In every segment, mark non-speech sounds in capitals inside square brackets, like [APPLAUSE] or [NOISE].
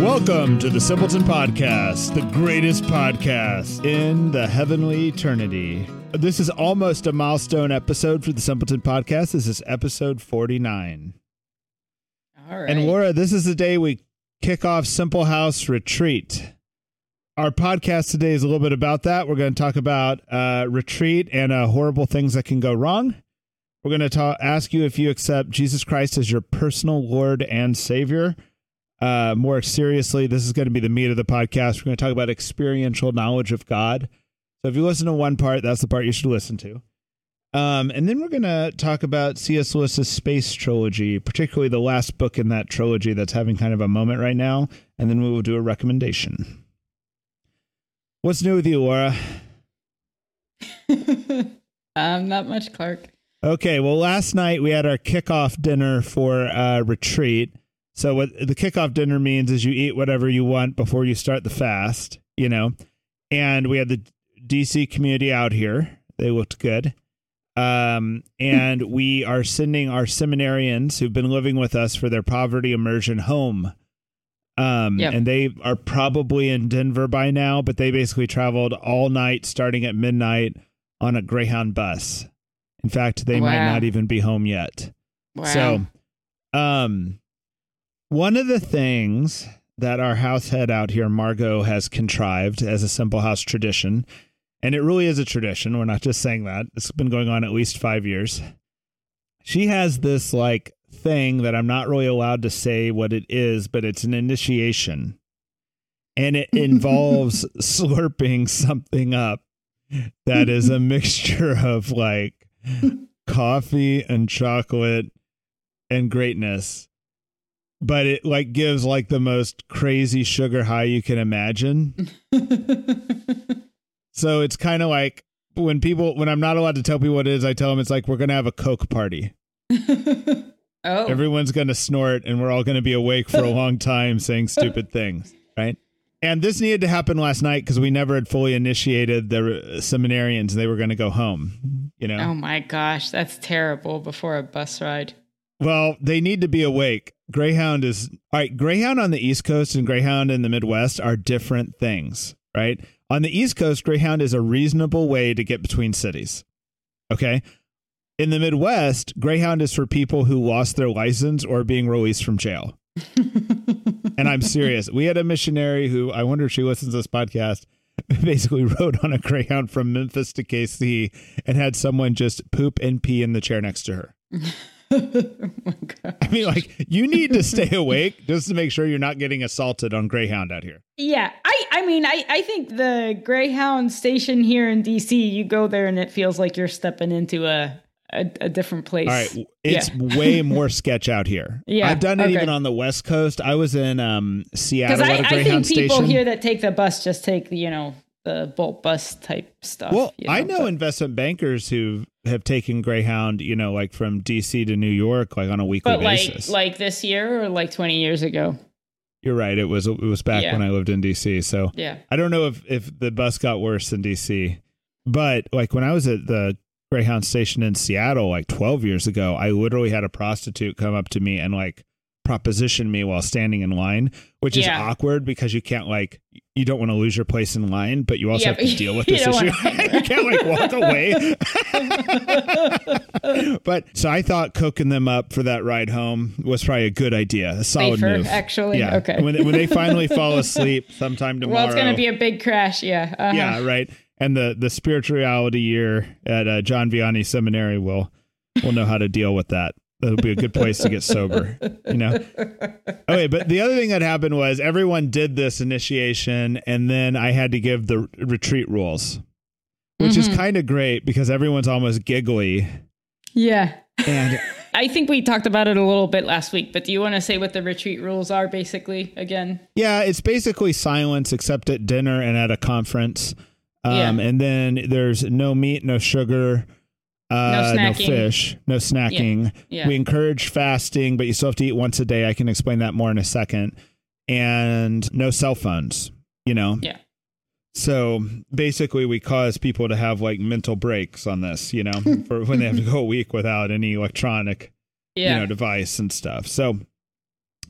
Welcome to the Simpleton Podcast, the greatest podcast in the heavenly eternity. This is almost a milestone episode for the Simpleton Podcast. This is episode 49. All right. And Laura, this is the day we kick off Simple House Retreat. Our podcast today is a little bit about that. We're going to talk about uh, retreat and uh, horrible things that can go wrong. We're going to ta- ask you if you accept Jesus Christ as your personal Lord and Savior. Uh, more seriously, this is going to be the meat of the podcast. We're going to talk about experiential knowledge of God. So if you listen to one part, that's the part you should listen to. Um, and then we're going to talk about C.S. Lewis's Space Trilogy, particularly the last book in that trilogy that's having kind of a moment right now. And then we will do a recommendation. What's new with you, Laura? [LAUGHS] um, not much, Clark. Okay, well, last night we had our kickoff dinner for uh, retreat. So what the kickoff dinner means is you eat whatever you want before you start the fast, you know. And we had the DC community out here. They looked good. Um, and we are sending our seminarians who've been living with us for their poverty immersion home. Um, Yep. and they are probably in Denver by now, but they basically traveled all night starting at midnight on a Greyhound bus. In fact, they might not even be home yet. Wow. So, um, one of the things that our house head out here, Margot, has contrived as a simple house tradition, and it really is a tradition. We're not just saying that. It's been going on at least five years. She has this like thing that I'm not really allowed to say what it is, but it's an initiation. And it [LAUGHS] involves slurping something up that is a mixture of like [LAUGHS] coffee and chocolate and greatness but it like gives like the most crazy sugar high you can imagine. [LAUGHS] So it's kind of like when people when i'm not allowed to tell people what it is i tell them it's like we're gonna have a coke party. [LAUGHS] Oh, everyone's gonna snort and we're all gonna be awake for a [LAUGHS] long time saying stupid things right? And this needed to happen last night because we never had fully initiated the uh, seminarians. And they were gonna go home you know? Oh my gosh, that's terrible before a bus ride. Well, they need to be awake. Greyhound is all right. Greyhound on the East Coast and Greyhound in the Midwest are different things, right? On the East Coast, Greyhound is a reasonable way to get between cities. Okay. In the Midwest, Greyhound is for people who lost their license or being released from jail. [LAUGHS] and I'm serious. We had a missionary who I wonder if she listens to this podcast. [LAUGHS] Basically, rode on a Greyhound from Memphis to KC and had someone just poop and pee in the chair next to her. [LAUGHS] oh my god. I mean, like you need to stay awake just to make sure you're not getting assaulted on Greyhound out here. Yeah, I I mean I I think the Greyhound station here in DC, you go there and it feels like you're stepping into a a, a different place. All right, it's way more sketch out here. Yeah, I've done it okay. even on the West Coast. I was in um, Because Seattle I, at a I think people station. here that take the bus just take you know the bolt bus type stuff. well, you I know but- investment bankers who have taken Greyhound, you know, like from DC to New York, like on a weekly but like basis. like this year or like 20 years ago. You're right. It was it was back Yeah. when I lived in DC. So Yeah. I don't know if if the bus got worse in DC, but like when I was at the Greyhound station in Seattle like 12 years ago, I literally had a prostitute come up to me and like proposition me while standing in line, which is Yeah. awkward because you can't like you don't want to lose your place in line, but you also Yeah, have to deal [LAUGHS] with this issue. [LAUGHS] you can't like walk away. [LAUGHS] but so I thought cooking them up for that ride home was probably a good idea, a solid Safer, move. actually. Yeah. Okay. When when they finally fall asleep sometime tomorrow. well, it's going to be a big crash. Yeah. Uh-huh. yeah, right. And the the spirituality year at uh, John Vianney Seminary will will know how to deal with that. That'll be a good place to get sober, you know. Okay, but the other thing that happened was everyone did this initiation, and then I had to give the retreat rules, which is Mhm. kind of great because everyone's almost giggly. Yeah. And [LAUGHS] I think we talked about it a little bit last week, but do you want to say what the retreat rules are basically again? Yeah, it's basically silence except at dinner and at a conference. Um, Yeah. And then there's no meat, no sugar, uh, no, snacking. fish, no snacking. Yeah. We encourage fasting, but you still have to eat once a day. I can explain that more in a second. And no cell phones, you know? Yeah. So basically, we cause people to have like mental breaks on this, you know, [LAUGHS] for when they have to go a week without any electronic Yeah. you know device and stuff so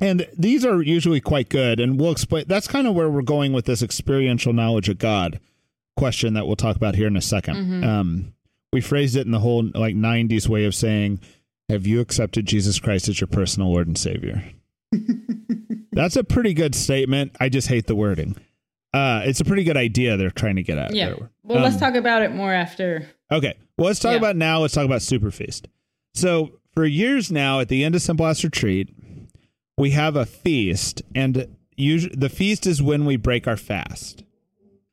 And these are usually quite good. And we'll explain that's kind of where we're going with this experiential knowledge of God question that we'll talk about here in a 2nd Mm-hmm. Um, we phrased it in the whole like 90s way of saying, Have you accepted Jesus Christ as your personal Lord and Savior? [LAUGHS] that's a pretty good statement. I just hate the wording. Uh, it's a pretty good idea they're trying to get at. Yeah. there. Well, let's Um, talk about it more after. Okay. Well, let's talk Yeah. about now. Let's talk about Super Feast. So, for years now, at the end of Simple House Retreat, we have a feast, and usually the feast is when we break our fast.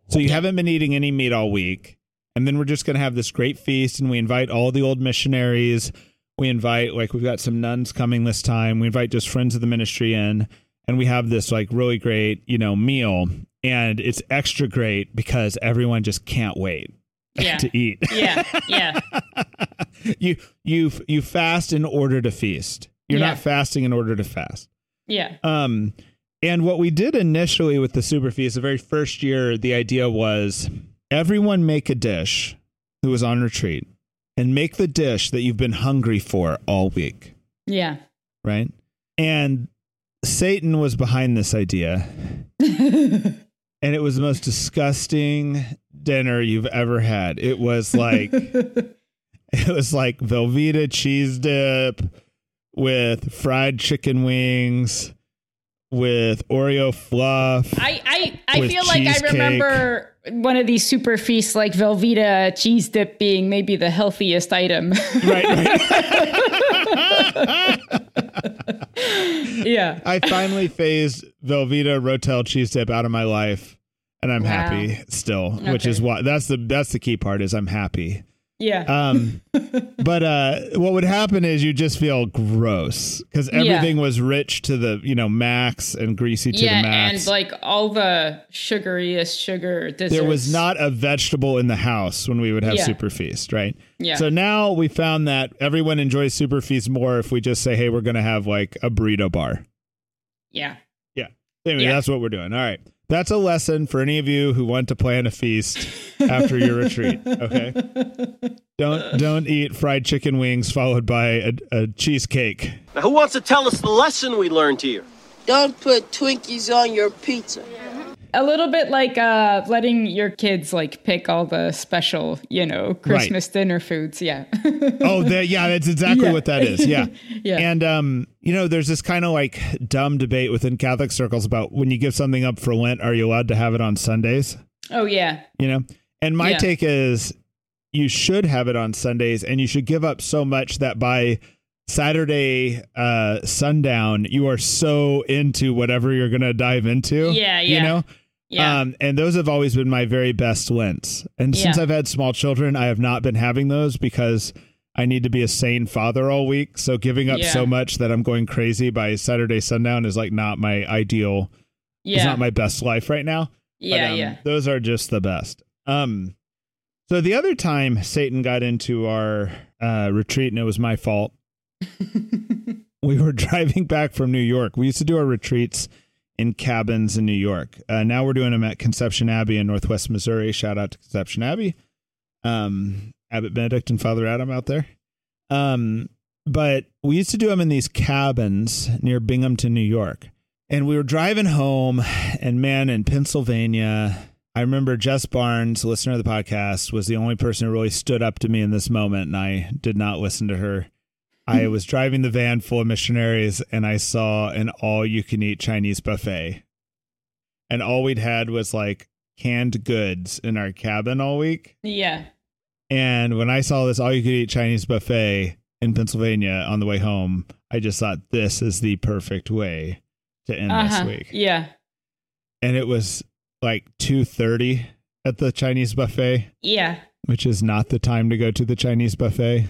So you haven't been eating any meat all week, and then we're just going to have this great feast, and we invite all the old missionaries. We invite like we've got some nuns coming this time. We invite just friends of the ministry in, and we have this like really great you know meal, and it's extra great because everyone just can't wait Yeah. to eat. yeah. Yeah. [LAUGHS] you you you fast in order to feast. You're Yeah. not fasting in order to fast. Yeah. Um, and what we did initially with the super feast, the very first year, the idea was everyone make a dish who was on retreat and make the dish that you've been hungry for all week, Yeah. right? And Satan was behind this idea, [LAUGHS] and it was the most disgusting dinner you've ever had. It was like [LAUGHS] it was like Velveeta cheese dip with fried chicken wings with Oreo fluff. I I, I feel like I remember one of these super feasts like Velveeta cheese dip being maybe the healthiest item. [LAUGHS] right, right. yeah. I finally phased Velveeta Rotel cheese dip out of my life and I'm Wow. happy still, which is Okay. why that's the that's the key part is I'm happy. Yeah. Um, [LAUGHS] but uh, what would happen is you just feel gross because Yeah. everything was rich to the you know max and greasy to yeah, the max. and like all the sugariest sugar desserts. there was not a vegetable in the house when we would have Yeah. super feast, right? Yeah. So now we found that everyone enjoys super feast more if we just say, "Hey, we're going to have like a burrito bar." yeah. Yeah. Anyway, Yeah. that's what we're doing. All right. That's a lesson for any of you who want to plan a feast after your retreat. [LAUGHS] Okay. Don't don't eat fried chicken wings followed by a, a cheesecake. Now, who wants to tell us the lesson we learned here? Don't put Twinkies on your pizza. A little bit like uh, letting your kids like pick all the special, you know, Christmas dinner foods. Yeah. Oh, [LAUGHS] that, yeah, that's exactly Yeah. what that is. Yeah. [LAUGHS] Yeah. And um, you know, there's this kind of like dumb debate within Catholic circles about when you give something up for Lent, are you allowed to have it on Sundays? oh yeah. You know? And my Yeah. take is you should have it on Sundays and you should give up so much that by Saturday uh sundown you are so into whatever you're going to dive into. Yeah, yeah. You know? Yeah. Um, and those have always been my very best Lents. And since I've had small children, I have not been having those because I need to be a sane father all week. So giving up Yeah. so much that I'm going crazy by Saturday sundown is like not my ideal. yeah. It's not my best life right now. But, yeah. um, yeah. Those are just the best. Um, so the other time Satan got into our uh, retreat, and it was my fault. [LAUGHS] we were driving back from New York. We used to do our retreats in cabins in New York. Uh, now we're doing them at Conception Abbey in Northwest Missouri. Shout out to Conception Abbey, um, Abbot Benedict and Father Adam out there. Um, but we used to do them in these cabins near Binghamton, New York. And we were driving home, and man, in Pennsylvania, I remember Jess Barnes, listener of the podcast, was the only person who really stood up to me in this moment, and I did not listen to her. I was driving the van full of missionaries, and I saw an all you can eat Chinese buffet. And all we'd had was like canned goods in our cabin all week. Yeah. And when I saw this all you could eat Chinese buffet in Pennsylvania on the way home, I just thought this is the perfect way to end Uh-huh. this week. Yeah. And it was like 2:30 at the Chinese buffet, Yeah. which is not the time to go to the Chinese buffet.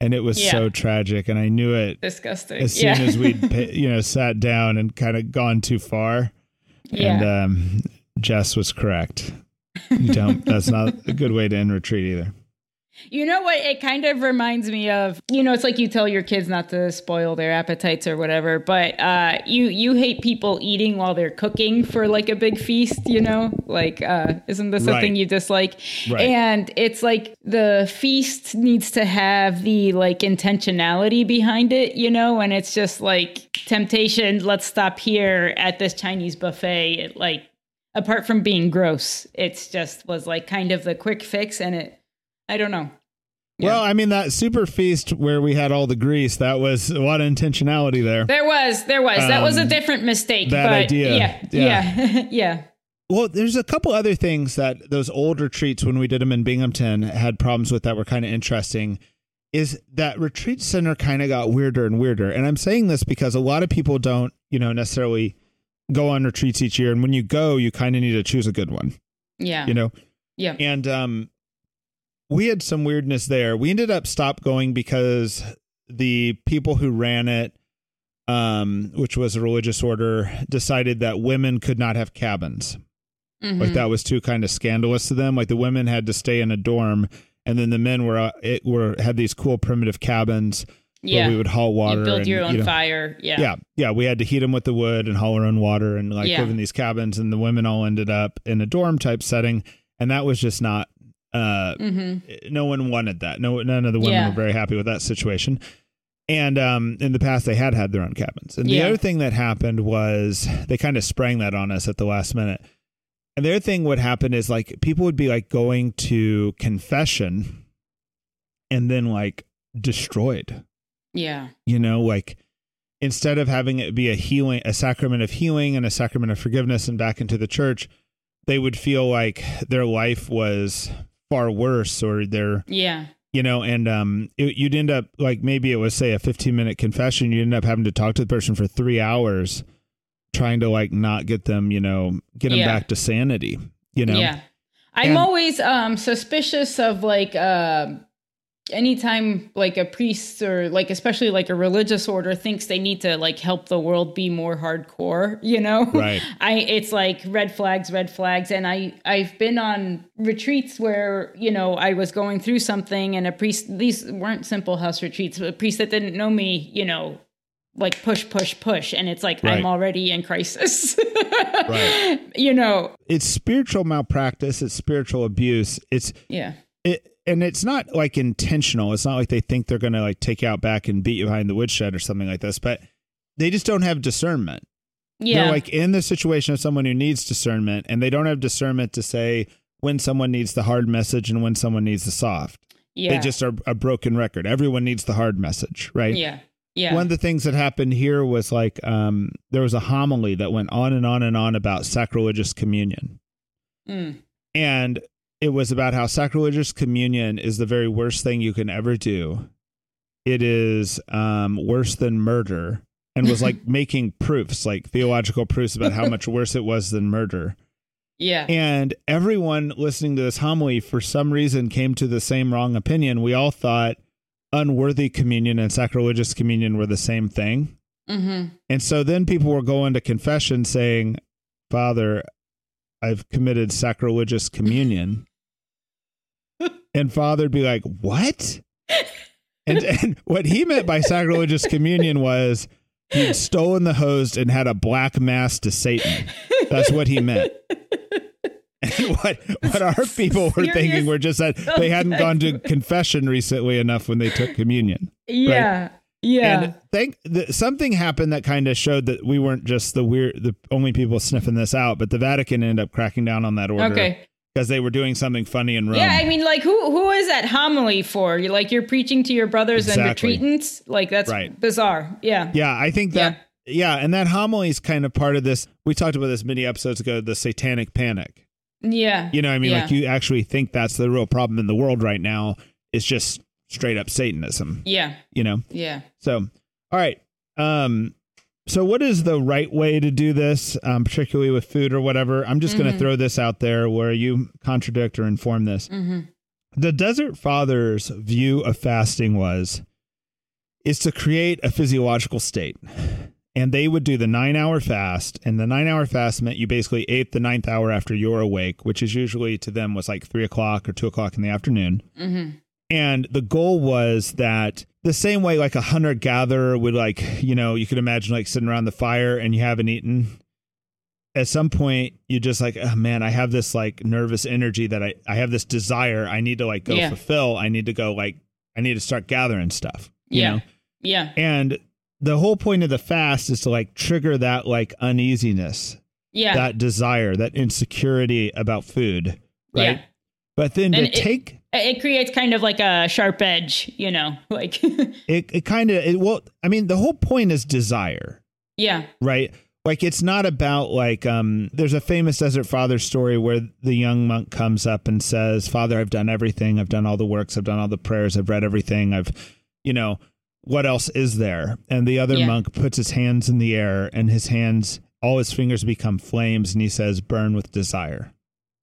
And it was Yeah. so tragic and I knew it Disgusting. as soon yeah. as we'd [LAUGHS] you know sat down and kind of gone too far. yeah. And um Jess was correct. You don't that's not a good way to end retreat either. You know what? It kind of reminds me of, you know, it's like you tell your kids not to spoil their appetites or whatever, but uh, you you hate people eating while they're cooking for like a big feast, you know? Like, uh, isn't this a thing you dislike? Right. And it's like the feast needs to have the like intentionality behind it, you know? And it's just like temptation, let's stop here at this Chinese buffet. It like, apart from being gross, it's just was like kind of the quick fix and it, I don't know. Well, I mean that super feast where we had all the grease, that was a lot of intentionality there. There was, there was. that was a Um, different mistake. that but idea. Yeah, Yeah. yeah, [LAUGHS] yeah. Well, there's a couple other things that those old retreats when we did them in Binghamton had problems with that were kind of interesting. Is that retreat center kind of got weirder and weirder? And I'm saying this because a lot of people don't, you know, necessarily go on retreats each year. And when you go, you kind of need to choose a good one, Yeah. you know? yeah. And um, we had some weirdness there. We ended up stop going because the people who ran it, um, which was a religious order, decided that women could not have cabins. Mhm. Like that was too kind of scandalous to them. Like the women had to stay in a dorm, and then the men were uh, it were had these cool primitive cabins yeah. where we would haul water. you build and, your own know, fire. Yeah. yeah, yeah. We had to heat them with the wood and haul our own water and like Yeah. live in these cabins. And the women all ended up in a dorm type setting, and that was just not. Uh, hmm no one wanted that. No, none of the women Yeah. were very happy with that situation. And um, in the past, they had had their own cabins. And the Yeah. other thing that happened was they kind of sprang that on us at the last minute. And the other thing would happen is like people would be like going to confession and then like destroyed Yeah. you know like instead of having it be a healing a sacrament of healing and a sacrament of forgiveness and back into the church they would feel like their life was far worse or they're Yeah. you know and um it, you'd end up like maybe it was say a 15 minute confession you'd end up having to talk to the person for three hours trying to like not get them you know get them Yeah. back to sanity you know Yeah. I'm And- always um suspicious of like uh anytime like a priest or like especially like a religious order thinks they need to like help the world be more hardcore, [LAUGHS] you know? Right. I it's like red flags, red flags and I I've been on retreats where, you know, I was going through something and a priest these weren't simple house retreats, but a priest that didn't know me, you know, like push push push and it's like Right. I'm already in crisis. [LAUGHS] Right. You know, it's spiritual malpractice it's spiritual abuse it's yeah. it and it's not like intentional. It's not like they think they're going to like take you out back and beat you behind the woodshed or something like this, but they just don't have discernment. Yeah. They're like in the situation of someone who needs discernment and they don't have discernment to say when someone needs the hard message and when someone needs the soft. yeah. They just are a broken record. Everyone needs the hard message, right? Yeah. Yeah. One of the things that happened here was like um, there was a homily that went on and on and on about sacrilegious communion. Mm. And it was about how sacrilegious communion is the very worst thing you can ever do. It is um, worse than murder, and was like [LAUGHS] making proofs, like theological proofs about how much worse it was than murder. Yeah. And everyone listening to this homily, for some reason, came to the same wrong opinion. We all thought unworthy communion and sacrilegious communion were the same thing. Mm-hmm. And so then people were going to confession saying, Father, I've committed sacrilegious communion. and Father'd be like, What? And, and what he meant by sacrilegious communion was he'd stolen the host and had a black mass to Satan. That's what he meant. And what what our people were Serious thinking were just that they hadn't gone to confession recently enough when they took communion. Yeah. Yeah. And thank th- something happened that kind of showed that we weren't just the weird, the only people sniffing this out, but the Vatican ended up cracking down on that order okay. because they were doing something funny in Rome. Yeah, I mean, like, who who is that homily for? You like you're preaching to your brothers Exactly. and retreatants? Like that's Right. bizarre. Yeah. yeah, I think that. Yeah. and that homily is kind of part of this. We talked about this many episodes ago. The Satanic Panic. Yeah. You know, what I mean, Yeah. like you actually think that's the real problem in the world right now. It's just straight up Satanism. Yeah. You know. Yeah. So, all right. Um, so what is the right way to do this, um, particularly with food or whatever? I'm just going to throw this out there where you contradict or inform this. The Desert Fathers' view of fasting was is to create a physiological state. And they would do the nine hour fast. And the nine hour fast meant you basically ate the ninth hour after you're awake, which is usually to them was like three o'clock or two o'clock in the afternoon. And the goal was that the same way like a hunter gatherer would like, you know, you could imagine like sitting around the fire and you haven't eaten. At some point you're just like, oh man, I have this like nervous energy that I, I have this desire. I need to like go Yeah. fulfill. I need to go like I need to start gathering stuff. you Yeah. know? Yeah. And the whole point of the fast is to like trigger that like uneasiness, Yeah. that desire, that insecurity about food. Right. Yeah. But then to it- take It creates kind of like a sharp edge, you know, [LAUGHS] like, [LAUGHS] it, it kind of it well i mean the whole point is desire. Yeah. right? Like it's not about like um there's a famous desert father story where the young monk comes up and says father i've done everything. I've done all the works. I've done all the prayers. I've read everything. I've you know what else is there? And the other Yeah. monk puts his hands in the air and his hands all his fingers become flames and he says burn with desire.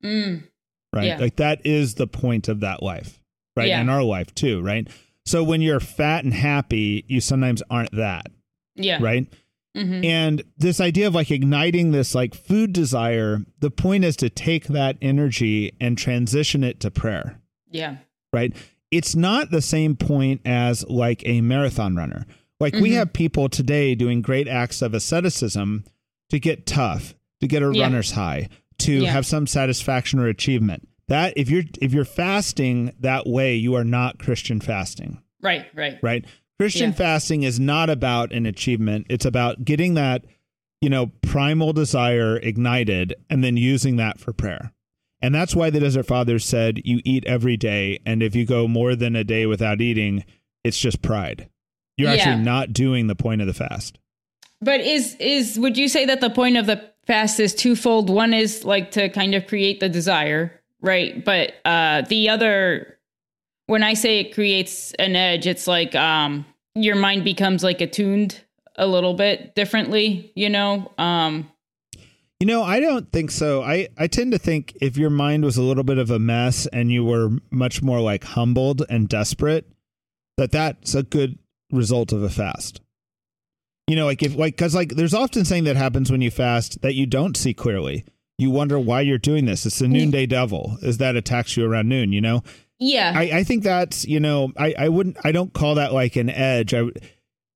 Mm. Right? Yeah. Like that is the point of that life, right? Yeah. And our life too, right? So when you're fat and happy, you sometimes aren't that, Yeah. right? hmm And this idea of like igniting this like food desire, the point is to take that energy and transition it to prayer, Yeah. right? It's not the same point as like a marathon runner. Like we Mhm. have people today doing great acts of asceticism to get tough, to get a Yeah. runner's high, to Yeah. have some satisfaction or achievement. That if you're if you're fasting that way, you are not Christian fasting, Right. Right. right? Christian Yeah. fasting is not about an achievement. It's about getting that, you know, primal desire ignited and then using that for prayer. And that's why the Desert Fathers said you eat every day. And if you go more than a day without eating, it's just pride. You're Yeah. actually not doing the point of the fast. But is is would you say that the point of the fast is twofold? One is like to kind of create the desire, right? But uh the other when I say it creates an edge, it's like um your mind becomes like attuned a little bit differently, you know? Um You know, I don't think so. I, I tend to think if your mind was a little bit of a mess and you were much more like humbled and desperate, that that's a good result of a fast. You know, like if like because like there's often something that happens when you fast that you don't see clearly. You wonder why you're doing this. It's the mm. noonday devil is that attacks you around noon. You know, yeah. I, I think that's you know I, I wouldn't I don't call that like an edge. I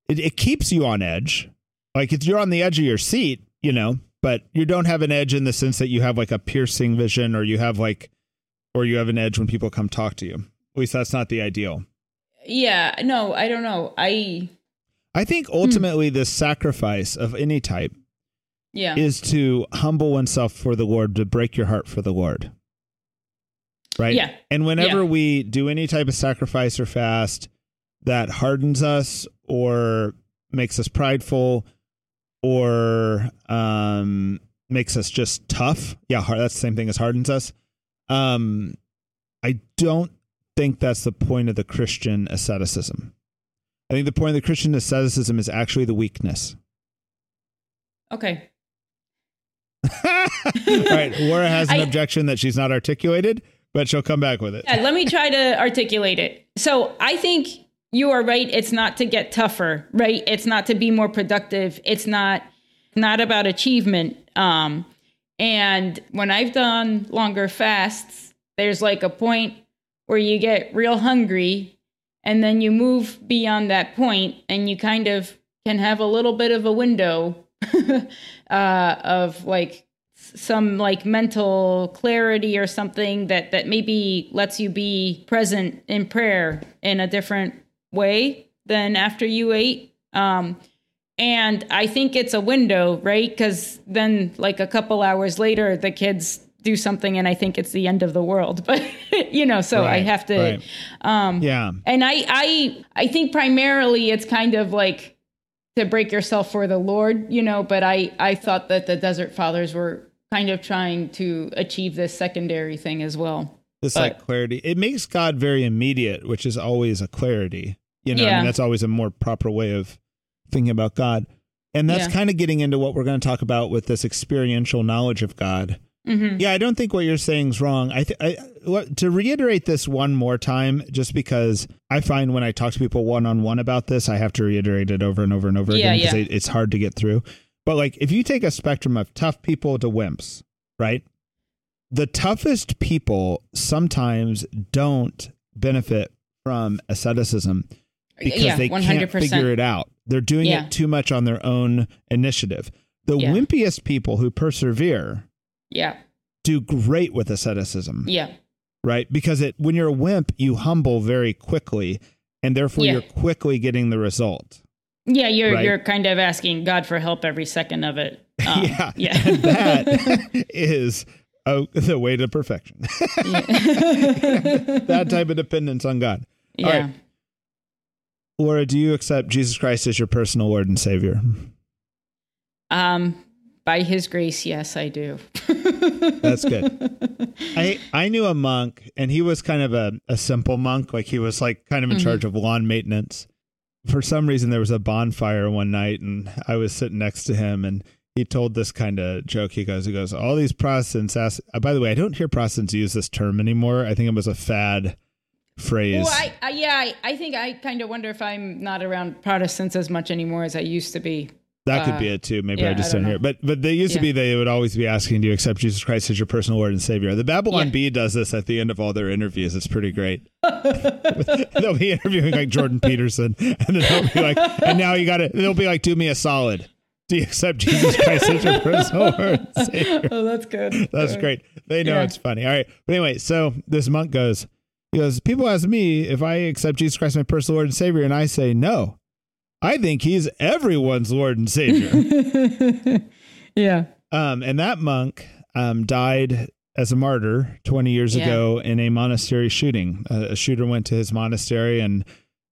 it, it keeps you on edge, like if you're on the edge of your seat, you know, but you don't have an edge in the sense that you have like a piercing vision or you have like or you have an edge when people come talk to you. At least that's not the ideal. yeah. No, I don't know. I I think ultimately this sacrifice of any type yeah. is to humble oneself for the Lord, to break your heart for the Lord. Right? Yeah. And whenever Yeah. we do any type of sacrifice or fast that hardens us or makes us prideful or um, makes us just tough, yeah, hard, that's the same thing as hardens us. Um, I don't think that's the point of the Christian asceticism. I think the point of the Christian asceticism is actually the weakness. okay. [LAUGHS] right. Laura has an I- objection that she's not articulated, but she'll come back with it. Yeah, let me try to articulate it. So I think you are right. It's not to get tougher, right? It's not to be more productive. It's not not about achievement. Um, and when I've done longer fasts, there's like a point where you get real hungry, and then you move beyond that point, and you kind of can have a little bit of a window [LAUGHS] uh, of like some like mental clarity or something that that maybe lets you be present in prayer in a different way than after you ate. Um and i think it's a window right? Because then like a couple hours later the kids do something and i think it's the end of the world [LAUGHS] but you know so i have to right. um Yeah. and I, I, I think primarily it's kind of like to break yourself for the Lord, you know. But I, I thought that the Desert Fathers were kind of trying to achieve this secondary thing as well. This But- like clarity. It makes God very immediate, which is always a clarity. You know, I Yeah. mean, that's always a more proper way of thinking about God. And that's Yeah. kind of getting into what we're going to talk about with this experiential knowledge of God. Mm-hmm. Yeah, I don't think what you're saying is wrong. I, th- I what, to reiterate this one more time, just because I find when I talk to people one on one about this, I have to reiterate it over and over and over Yeah, again because yeah. it's hard to get through. But like, if you take a spectrum of tough people to wimps, right? The toughest people sometimes don't benefit from asceticism because yeah, they 100%. can't figure it out. They're doing it too much on their own initiative. The wimpiest people who persevere Yeah. do great with asceticism, Yeah. right? Because it when you're a wimp, you humble very quickly, and therefore Yeah. you're quickly getting the result. Yeah, you're Right. you're kind of asking God for help every second of it. [LAUGHS] Um, yeah, yeah. that [LAUGHS] is oh, the way to perfection. [LAUGHS] that type of dependence on God. Yeah. right. Laura, do you accept Jesus Christ as your personal Lord and Savior? Um, by His grace, yes, I do. [LAUGHS] That's good. [LAUGHS] I I knew a monk, and he was kind of a, a simple monk. Like he was like kind of in charge of lawn maintenance. For some reason, there was a bonfire one night, and I was sitting next to him, and he told this kind of joke. He goes, he goes, all these Protestants ask. Uh, by the way, I don't hear Protestants use this term anymore. I think it was a fad phrase. Well, I, I yeah, I, I think I kind of wonder if I'm not around Protestants as much anymore as I used to be. That could Uh, be it too. Maybe yeah, I just I don't don't, hear. it. But but they used to be they would always be asking, "Do you accept Jesus Christ as your personal Lord and Savior?" The Babylon Yeah. Bee does this at the end of all their interviews. It's pretty great. [LAUGHS] they'll be interviewing like Jordan Peterson, and then they'll be like, "And now you got to." They'll be like, "Do me a solid. Do you accept Jesus Christ as your personal Lord and Savior?" [LAUGHS] Oh, that's good. That's great. They know Yeah. it's funny. All right. But anyway, so this monk goes, he goes, People ask me if I accept Jesus Christ as my personal Lord and Savior, and I say no. I think he's everyone's Lord and Savior. [LAUGHS] yeah. um, and that monk um, died as a martyr 20 years Yeah. ago in a monastery shooting. Uh, a shooter went to his monastery and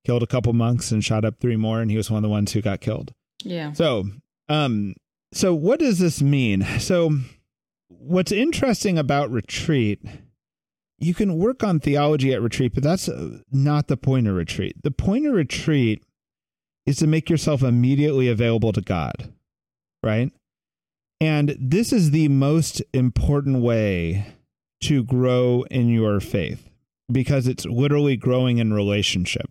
killed a couple monks and shot up three more, and he was one of the ones who got killed. Yeah. So, um, so what does this mean? So, what's interesting about retreat, you can work on theology at retreat, but that's uh, not the point of retreat. The point of retreat is to make yourself immediately available to God, right? And this is the most important way to grow in your faith because it's literally growing in relationship,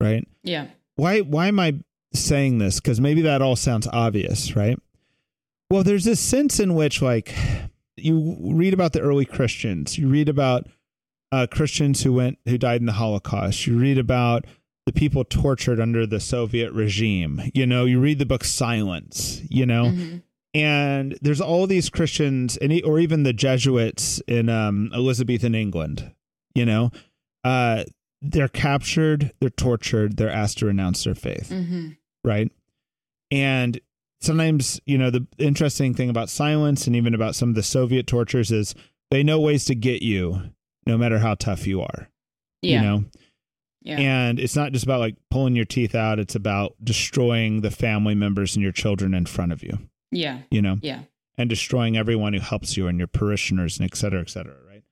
right? Yeah. why why am I saying this? Because maybe that all sounds obvious, right? Well, there's this sense in which, like, you read about the early Christians, you read about uh, Christians who went who died in the Holocaust, you read about the people tortured under the Soviet regime. You know, you read the book Silence. You know, Mhm. and there's all these Christians, and or even the Jesuits in um, Elizabethan England. You know, uh, they're captured, they're tortured, they're asked to renounce their faith, Mhm. right? And sometimes, you know, the interesting thing about silence and even about some of the Soviet tortures is they know ways to get you, no matter how tough you are. Yeah. You know, yeah. and it's not just about like pulling your teeth out; it's about destroying the family members and your children in front of you. yeah. You know, Yeah. and destroying everyone who helps you and your parishioners and et cetera, et cetera, right?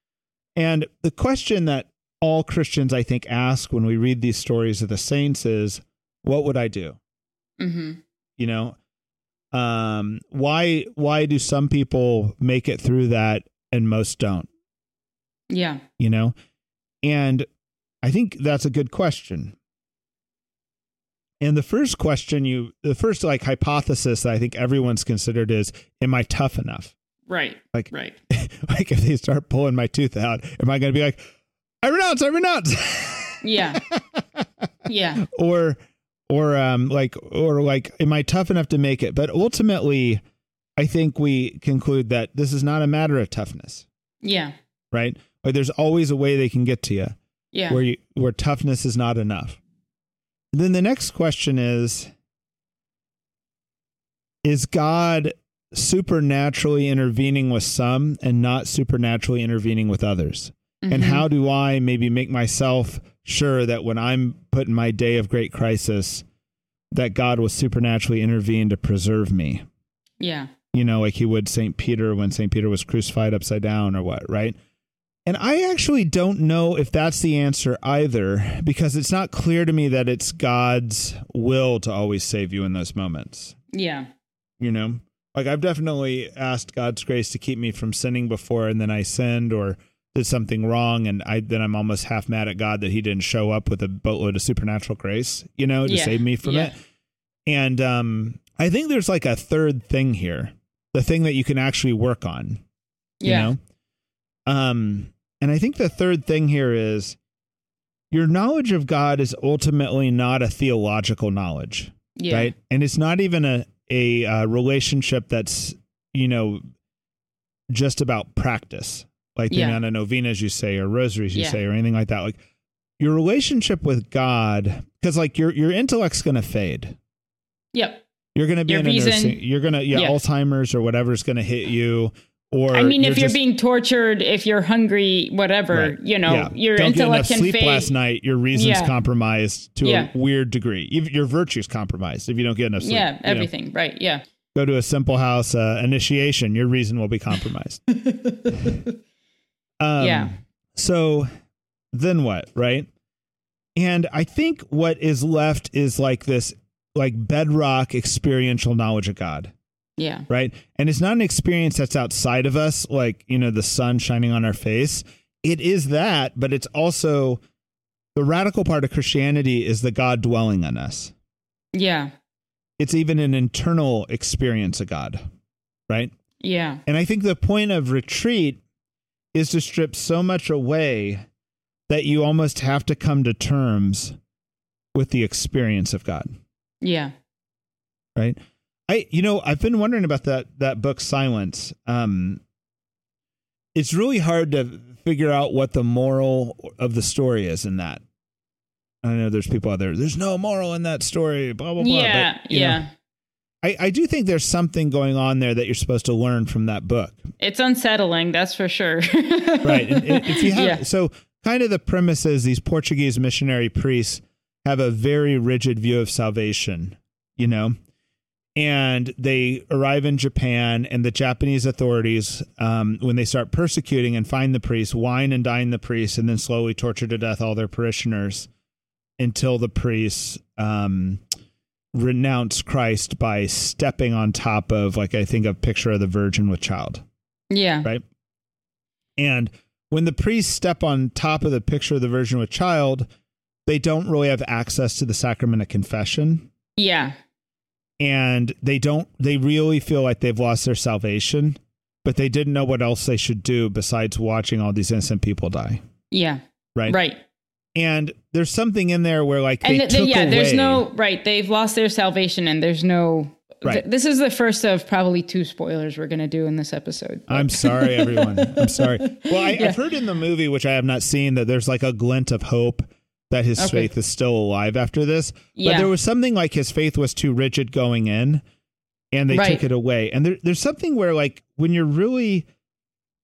And the question that all Christians, I think, ask when we read these stories of the saints is, what would I do? Mm-hmm. You know, um, why why do some people make it through that and most don't? Yeah. You know, and I think that's a good question. And the first question you, the first like hypothesis that I think everyone's considered is, am I tough enough? Right. Like, Right. [LAUGHS] like if they start pulling my tooth out, am I going to be like, I renounce, I renounce, Yeah. [LAUGHS] yeah. or, or um, like, or like, am I tough enough to make it? But ultimately, I think we conclude that this is not a matter of toughness, Yeah. right? Like, there's always a way they can get to you Yeah. where you where toughness is not enough. Then the next question is: Is God supernaturally intervening with some and not supernaturally intervening with others? And Mhm. how do I maybe make myself sure that when I'm put in my day of great crisis, that God will supernaturally intervene to preserve me? Yeah. You know, like he would St. Peter when St. Peter was crucified upside down or what, right? And I actually don't know if that's the answer either, because it's not clear to me that it's God's will to always save you in those moments. Yeah. You know, like I've definitely asked God's grace to keep me from sinning before, and then I sinned or did something wrong, and I then I'm almost half mad at God that He didn't show up with a boatload of supernatural grace, you know, to Yeah. save me from Yeah. it. And um, I think there's like a third thing here, the thing that you can actually work on you Yeah. know um and i think the third thing here is your knowledge of God is ultimately not a theological knowledge, Yeah. right? And it's not even a a uh, relationship that's you know just about practice, like the Yeah. amount of novenas you say or rosaries you Yeah. say or anything like that. Like your relationship with God, because like your your intellect's going to fade. Yep. You're going to be Your in a nursing. You're going to yeah, Yeah. Alzheimer's or whatever's going to hit you. Or I mean, if you're just- being tortured, if you're hungry, whatever, Right. you know, Yeah. your don't get enough sleep fade. last night. Your reason's Yeah. compromised to Yeah. a weird degree. Your virtue's compromised if you don't get enough sleep. Yeah, You know, everything. Right. Yeah. go to a simple house uh, initiation. Your reason will be compromised. [LAUGHS] um, Yeah. So then what? Right. And I think what is left is like this, like bedrock experiential knowledge of God. Yeah. right? And it's not an experience that's outside of us, like, you know, the sun shining on our face. It is that, but it's also the radical part of Christianity is the God dwelling on us. Yeah. It's even an internal experience of God, right? Yeah. And I think the point of retreat is to strip so much away that you almost have to come to terms with the experience of God. Yeah. right i you know i've been wondering about that that book silence um it's really hard to figure out what the moral of the story is in that i know there's people out there there's no moral in that story blah blah blah Yeah. but, you know, yeah. I, I do think there's something going on there that you're supposed to learn from that book It's unsettling, that's for sure. [LAUGHS] right and if you have Yeah. so kind of the premise is these portuguese missionary priests have a very rigid view of salvation you know and they arrive in japan and the japanese authorities um, when they start persecuting and find the priests wine and dine the priests and then slowly torture to death all their parishioners until the priests um, renounce christ by stepping on top of like i think a picture of the virgin with child yeah. right? And when the priests step on top of the picture of the Virgin with Child, they don't really have access to the sacrament of confession. Yeah. And they don't, they really feel like they've lost their salvation, but they didn't know what else they should do besides watching all these innocent people die. Yeah. Right. Right. And there's something in there where, like, they And th- took yeah, there's no right. They've lost their salvation, and there's no. Right. th- this is the first of probably two spoilers we're going to do in this episode. I'm sorry, everyone. I'm sorry. [LAUGHS] Well, I, Yeah. I've heard in the movie, which I have not seen, that there's like a glint of hope that his Okay. faith is still alive after this. But there was something like his faith was too rigid going in, and they Right. took it away. And there, there's something where, like, when you're really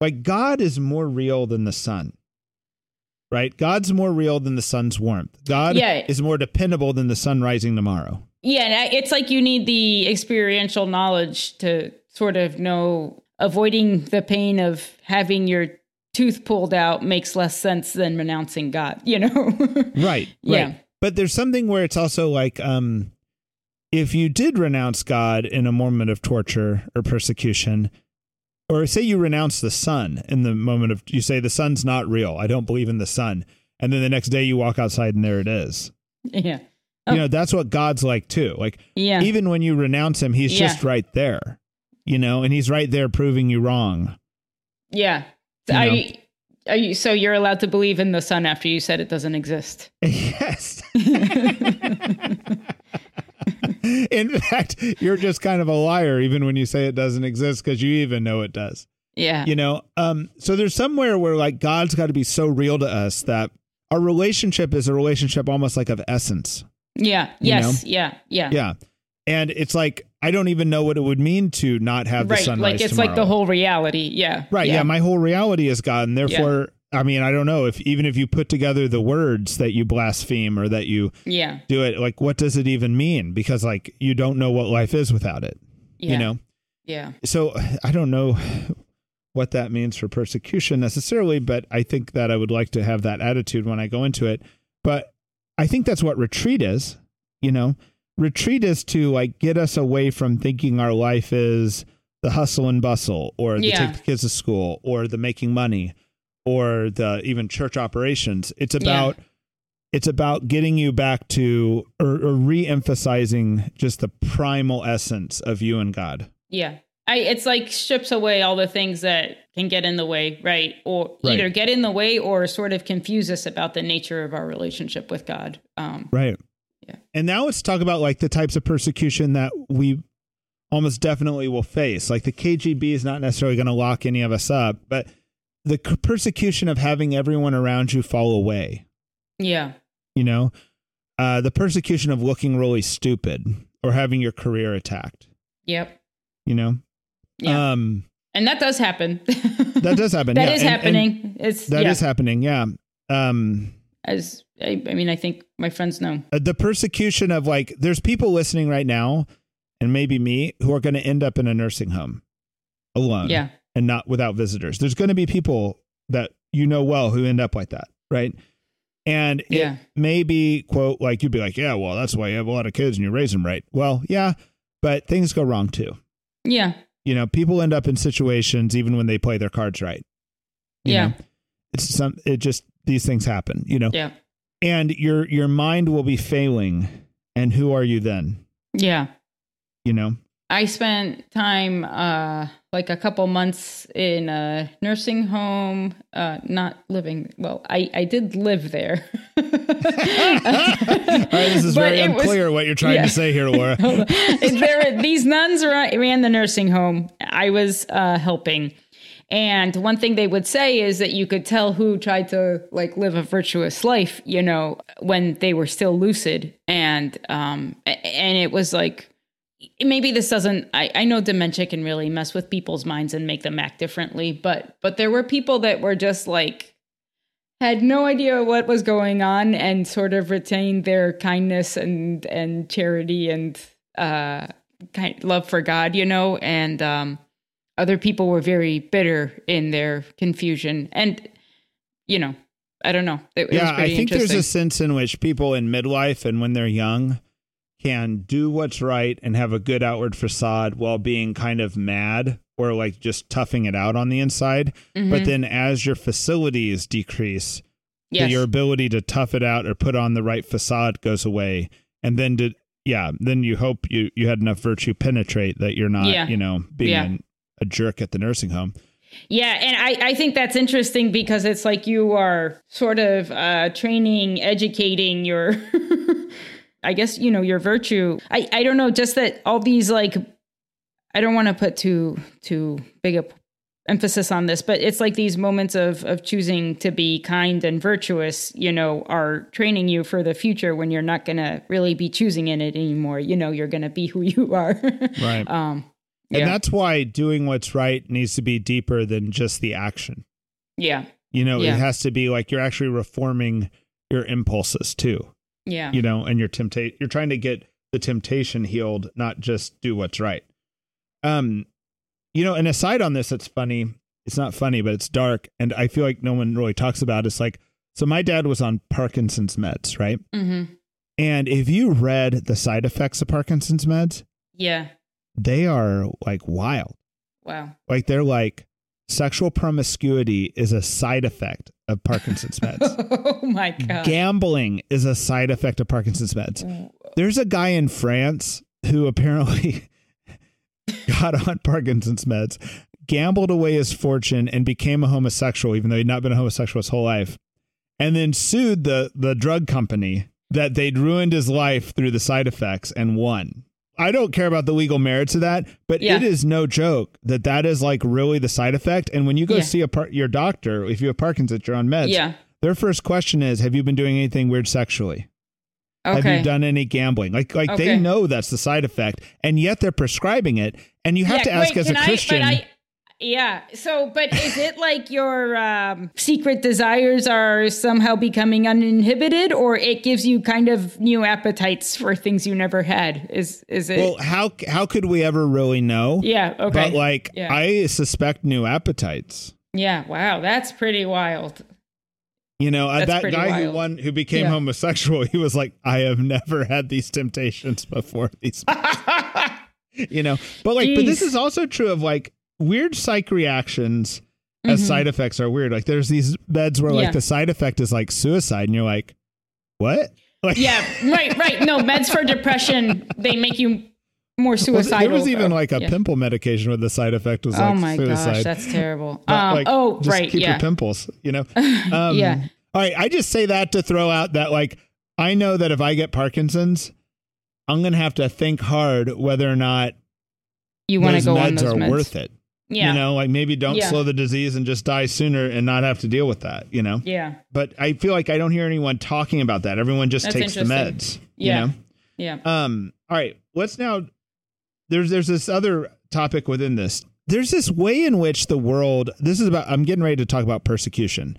like, God is more real than the sun. Right? God's more real than the sun's warmth. God Yeah. is more dependable than the sun rising tomorrow. Yeah, it's like you need the experiential knowledge to sort of know avoiding the pain of having your tooth pulled out makes less sense than renouncing God, [LAUGHS] you know? Right. [LAUGHS] Yeah. Right. But there's something where it's also like, um, if you did renounce God in a moment of torture or persecution, or say you renounce the sun in the moment of, you say the sun's not real. I don't believe in the sun. And then the next day you walk outside and there it is. [LAUGHS] yeah. Oh. You know, that's what God's like too. Like, Yeah. even when you renounce him, he's Yeah. just right there, you know, and he's right there proving you wrong. yeah. You Are you, so you're allowed to believe in the sun after you said it doesn't exist? [LAUGHS] Yes. [LAUGHS] In fact, you're just kind of a liar even when you say it doesn't exist because you even know it does. Yeah. You know, um, so there's somewhere where like God's got to be so real to us that our relationship is a relationship almost like of essence. yeah. Yes. Yeah. Yeah. Yeah. And it's like I don't even know what it would mean to not have the Right. sunrise Like it's like the whole reality. Yeah. Right. Yeah. My whole reality is God. And therefore, I mean, I don't know if even if you put together the words that you blaspheme or that you yeah. do it, like, what does it even mean? Because, like, you don't know what life is without it, Yeah. you know? Yeah. So [SIGHS] I don't know what that means for persecution necessarily, but I think that I would like to have that attitude when I go into it. But I think that's what retreat is, you know? Retreat is to like get us away from thinking our life is the hustle and bustle or the Yeah. take the kids to school or the making money or the even church operations. It's about it's about getting you back to or, or re-emphasizing just the primal essence of you and God Yeah. I it's like strips away all the things that can get in the way, right? Or Right. either get in the way or sort of confuse us about the nature of our relationship with God. Um, Right. Yeah. And now let's talk about like the types of persecution that we almost definitely will face. Like the KGB is not necessarily going to lock any of us up, but the persecution of having everyone around you fall away, yeah. you know, uh, the persecution of looking really stupid or having your career attacked, Yep. you know? Yeah. Um, and that does happen. that does happen. [LAUGHS] That yeah. is And- and happening. it's That is yeah, happening. Yeah. Um, as I, I mean, I think my friends know. uh, the persecution of like there's people listening right now and maybe me who are going to end up in a nursing home alone Yeah. and not without visitors there's going to be people that you know well who end up like that right and it Yeah. may be quote like you'd be like yeah well that's why you have a lot of kids and you raise them right well yeah but things go wrong too Yeah. you know people end up in situations even when they play their cards right you Yeah. know? it's some it just these things happen you know Yeah. And your your mind will be failing and who are you then Yeah. you know I spent time, uh, like a couple months in a nursing home, uh, not living. Well, I, I did live there. [LAUGHS] all right this is But very it was- unclear what you're trying yeah. to say here laura [LAUGHS] there, these nuns ran, ran the nursing home. I was uh, helping. And one thing they would say is that you could tell who tried to like live a virtuous life, you know, when they were still lucid. And um, and it was like maybe this doesn't I, I know dementia can really mess with people's minds and make them act differently, but but there were people that were just like had no idea what was going on and sort of retained their kindness and and charity and uh kind love for God, you know, and um other people were very bitter in their confusion and you know, I don't know. It, it yeah i think there's a sense in which people in midlife and when they're young can do what's right and have a good outward facade while being kind of mad or like just toughing it out on the inside but Mhm. then as your facilities decrease yes. your ability to tough it out or put on the right facade goes away and then to yeah then you hope you you had enough virtue penetrate that you're not Yeah. you know being Yeah. an, a jerk at the nursing home Yeah, and I, I think that's interesting because it's like you are sort of uh, training, educating your, [LAUGHS] I guess, you know, your virtue. I, I don't know, just that all these like, I don't want to put too too big a emphasis on this, but it's like these moments of of choosing to be kind and virtuous, you know, are training you for the future when you're not going to really be choosing in it anymore. You know, you're going to be who you are. [LAUGHS] right um, and yeah, that's why doing what's right needs to be deeper than just the action yeah, you know Yeah. it has to be like you're actually reforming your impulses too yeah, you know and your temptation you're trying to get the temptation healed not just do what's right um you know and aside on this it's funny it's not funny but it's dark and i feel like no one really talks about it. it's like so my dad was on parkinson's meds right hmm and if you read the side effects of parkinson's meds yeah. They are like wild Wow. like they're like sexual promiscuity is a side effect of parkinson's [LAUGHS] meds oh my god. Gambling is a side effect of Parkinson's meds. There's a guy in France who apparently [LAUGHS] got on Parkinson's meds, gambled away his fortune, and became a homosexual, even though he'd not been a homosexual his whole life, and then sued the, the drug company that they'd ruined his life through the side effects and won. I don't care about the legal merits of that, but Yeah. it is no joke that that is like really the side effect. And when you go Yeah. see a par- your doctor, if you have Parkinson's, you're on meds. Yeah. Their first question is, "Have you been doing anything weird sexually? Have you done any gambling?" Like, like they know that's the side effect, and yet they're prescribing it. And you have Yeah, to ask wait, as a Christian. I, yeah. So, but is it like your um, secret desires are somehow becoming uninhibited, or it gives you kind of new appetites for things you never had? Is is it? well, how how could we ever really know? yeah. Okay. But like, Yeah. I suspect new appetites. yeah. Wow. That's pretty wild. You know, uh, that guy who won, who became Yeah. homosexual, he was like, "I have never had these temptations before." These, [LAUGHS] [LAUGHS] you know, but like, but this is also true of like weird psych reactions as Mhm. side effects are weird. Like, there's these meds where like Yeah. the side effect is like suicide, and you're like, "What?" [LAUGHS] Like, Yeah. Right. Right. No meds for depression. They make you more suicidal. there was even uh, like a yeah. pimple medication where the side effect was Oh like my suicide. gosh, that's terrible. Um, like, oh, just right, keep yeah. your pimples, you know? [LAUGHS] Um, Yeah. All right. I just say that to throw out that, like, I know that if I get Parkinson's, I'm going to have to think hard whether or not You want to go meds on those are meds. worth it. Yeah. You know, like maybe don't Yeah. slow the disease and just die sooner and not have to deal with that, you know? Yeah. But I feel like I don't hear anyone talking about that. Everyone just That's takes the meds. Yeah. You know? Yeah. Um, all right, let's now there's there's this other topic within this. There's this way in which the world this is about I'm getting ready to talk about persecution.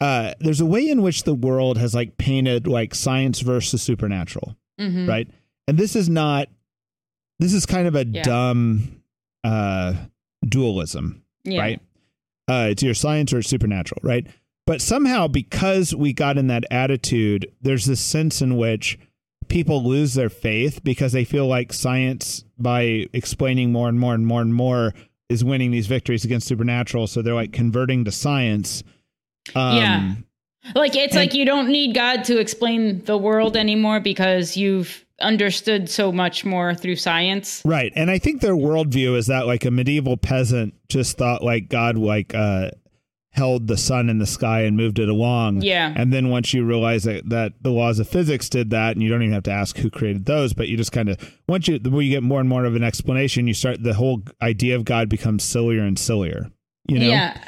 Uh there's a way in which the world has like painted like science versus supernatural, hmm right? And this is not this is kind of a Yeah. dumb uh dualism Yeah. right? Uh, it's your science or supernatural, right? But somehow, because we got in that attitude, there's this sense in which people lose their faith because they feel like science, by explaining more and more and more and more, is winning these victories against supernatural. So they're like converting to science. Um, Yeah. Like it's And- like you don't need God to explain the world anymore because you've understood so much more through science. Right. And I think their worldview is that like a medieval peasant just thought like God like uh held the sun in the sky and moved it along. Yeah. And then once you realize that, that the laws of physics did that and you don't even have to ask who created those, but you just kind of once you the more you get more and more of an explanation, you start the whole idea of God becomes sillier and sillier. You know? Yeah.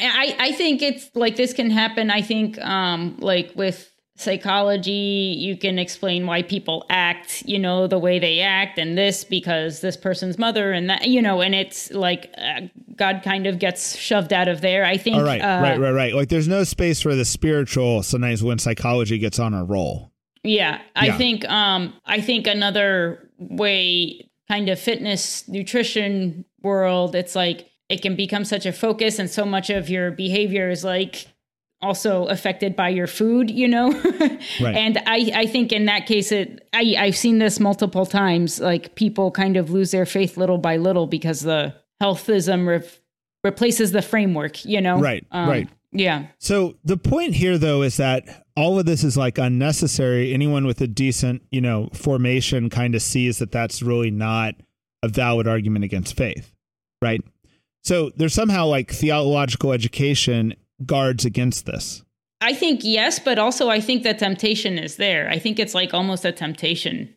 I, I think it's like this can happen. I think um like with psychology, you can explain why people act, you know, the way they act and this because this person's mother and that, you know, and it's like uh, God kind of gets shoved out of there. I think All right, uh, right, right, right. Like there's no space for the spiritual sometimes when psychology gets on a roll. Yeah, I Yeah. think um I think another way kind of fitness nutrition world it's like it can become such a focus and so much of your behavior is like also affected by your food, you know? [LAUGHS] Right. And I I think in that case it I I've seen this multiple times like people kind of lose their faith little by little because the healthism re- replaces the framework, you know? Right, Um, right. Yeah. So the point here, though, is that all of this is like unnecessary. Anyone with a decent, you know, formation kind of sees that that's really not a valid argument against faith, right? So there's somehow like theological education guards against this. I think yes, but also I think the temptation is there. I think it's like almost a temptation.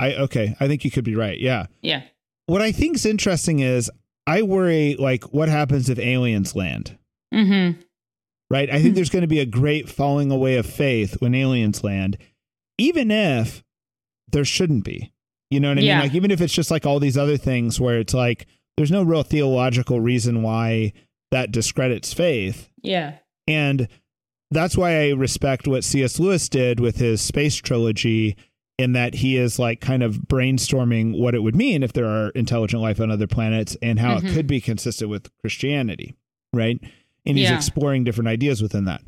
I okay, I think you could be right. Yeah. Yeah. What I think is interesting is I worry like what happens if aliens land. Mm-hmm. right? I think there's going to be a great falling away of faith when aliens land, even if there shouldn't be. You know what I Yeah. mean? Like, even if it's just like all these other things where it's like, there's no real theological reason why that discredits faith. Yeah. And that's why I respect what C.S. Lewis did with his space trilogy, in that he is like kind of brainstorming what it would mean if there are intelligent life on other planets and how Mhm. it could be consistent with Christianity, right? And he's Yeah. exploring different ideas within that.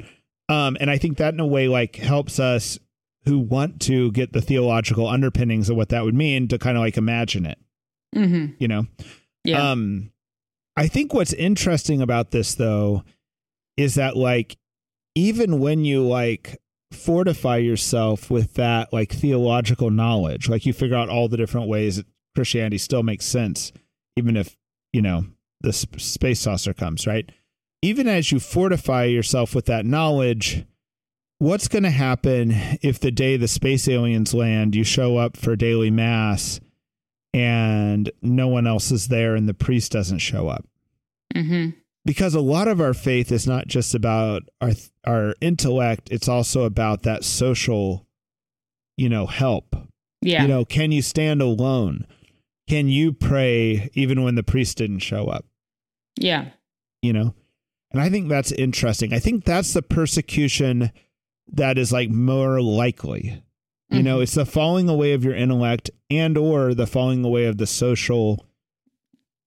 Um, and I think that in a way like helps us who want to get the theological underpinnings of what that would mean to kind of like imagine it, Mm-hmm. you know? Yeah. Um, I think what's interesting about this though is that like even when you like fortify yourself with that like theological knowledge, like you figure out all the different ways that Christianity still makes sense, even if you know the sp- space saucer comes, right? Even as you fortify yourself with that knowledge, what's going to happen if the day the space aliens land, you show up for daily mass and no one else is there and the priest doesn't show up? mm-hmm. because a lot of our faith is not just about our our intellect it's also about that social you know help Yeah. you know can you stand alone can you pray even when the priest didn't show up yeah. you know and i think that's interesting i think that's the persecution that is like more likely you know mm-hmm. it's the falling away of your intellect and or the falling away of the social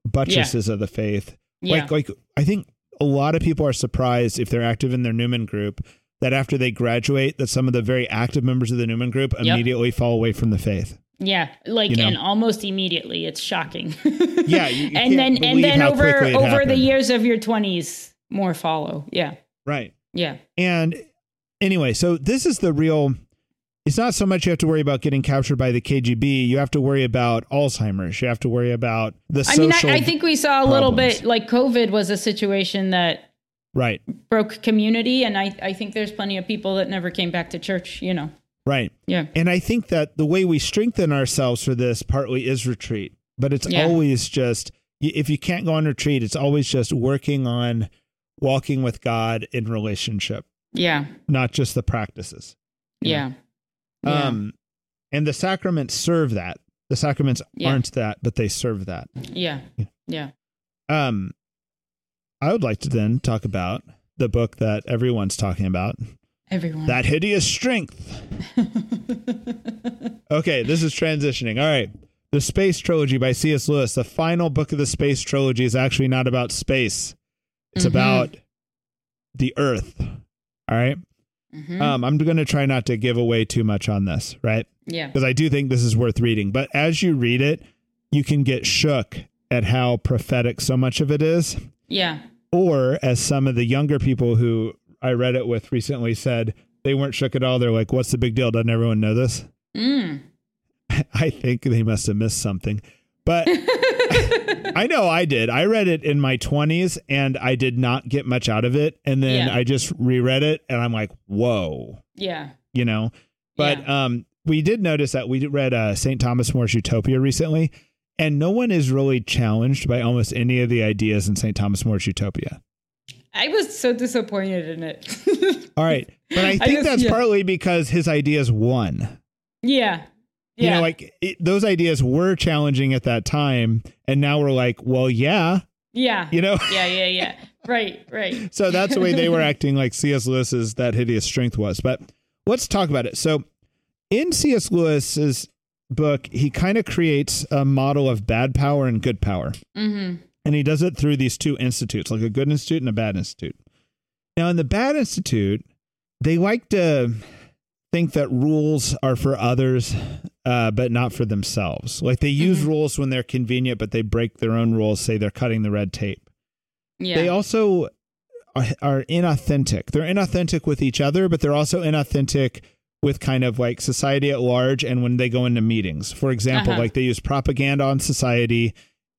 buttresses of the faith Yeah. like like I think a lot of people are surprised if they're active in their Newman group that after they graduate that some of the very active members of the Newman group immediately fall away from the faith. yeah. Like you know. and almost immediately. It's shocking. [LAUGHS] Yeah, you- you and then and then over over the years of your twenties, more follow. Yeah. Right. Yeah. And anyway, so this is the real it's not so much you have to worry about getting captured by the KGB. You have to worry about Alzheimer's. You have to worry about the I mean. I, I think we saw a little bit like COVID was a situation that right, broke community, and I, I think there's plenty of people that never came back to church. You know, right. yeah, And I think that the way we strengthen ourselves for this partly is retreat, but it's Yeah. always just if you can't go on retreat, it's always just working on walking with God in relationship, yeah, not just the practices. yeah, yeah. Um, and the sacraments serve that. The sacraments Yeah. aren't that, but they serve that. yeah, yeah. Um, I would like to then talk about the book that everyone's talking about, Everyone. That Hideous Strength. [LAUGHS] okay, this is transitioning. All right. The Space Trilogy by C.S. Lewis. The final book of the Space Trilogy is actually not about space. It's Mhm. about the Earth. All right. Mhm. Um, I'm going to try not to give away too much on this, right? yeah, because I do think this is worth reading. But as you read it, you can get shook at how prophetic so much of it is. yeah, Or, as some of the younger people who I read it with recently said, they weren't shook at all. They're like, what's the big deal? Doesn't everyone know this? mm. [LAUGHS] I think they must have missed something. But [LAUGHS] I know I did. I read it in my 20s and I did not get much out of it. And then Yeah. I just reread it and I'm like, whoa, yeah, you know? But um, we did notice that we read uh, St. Thomas More's Utopia recently, and no one is really challenged by almost any of the ideas in St. Thomas More's Utopia. I was so disappointed in it. All right. But I [LAUGHS] I think just- that's yeah. partly because his ideas won. yeah, You know, like it, those ideas were challenging at that time. And now we're like, well, yeah, yeah, you know? yeah, yeah, yeah. Right, right. [LAUGHS] so that's the way they were [LAUGHS] acting like C.S. Lewis's That Hideous Strength was. But let's talk about it. So in C.S. Lewis's book, he kind of creates a model of bad power and good power. Mm-hmm. And he does it through these two institutes, like a good institute and a bad institute. Now, in the bad institute, they like to think that rules are for others, uh, but not for themselves. Like they use Mhm. rules when they're convenient, but they break their own rules, say they're cutting the red tape. Yeah, They also are, are inauthentic. They're inauthentic with each other, but they're also inauthentic with kind of like society at large and when they go into meetings. For example, Uh-huh. like they use propaganda on society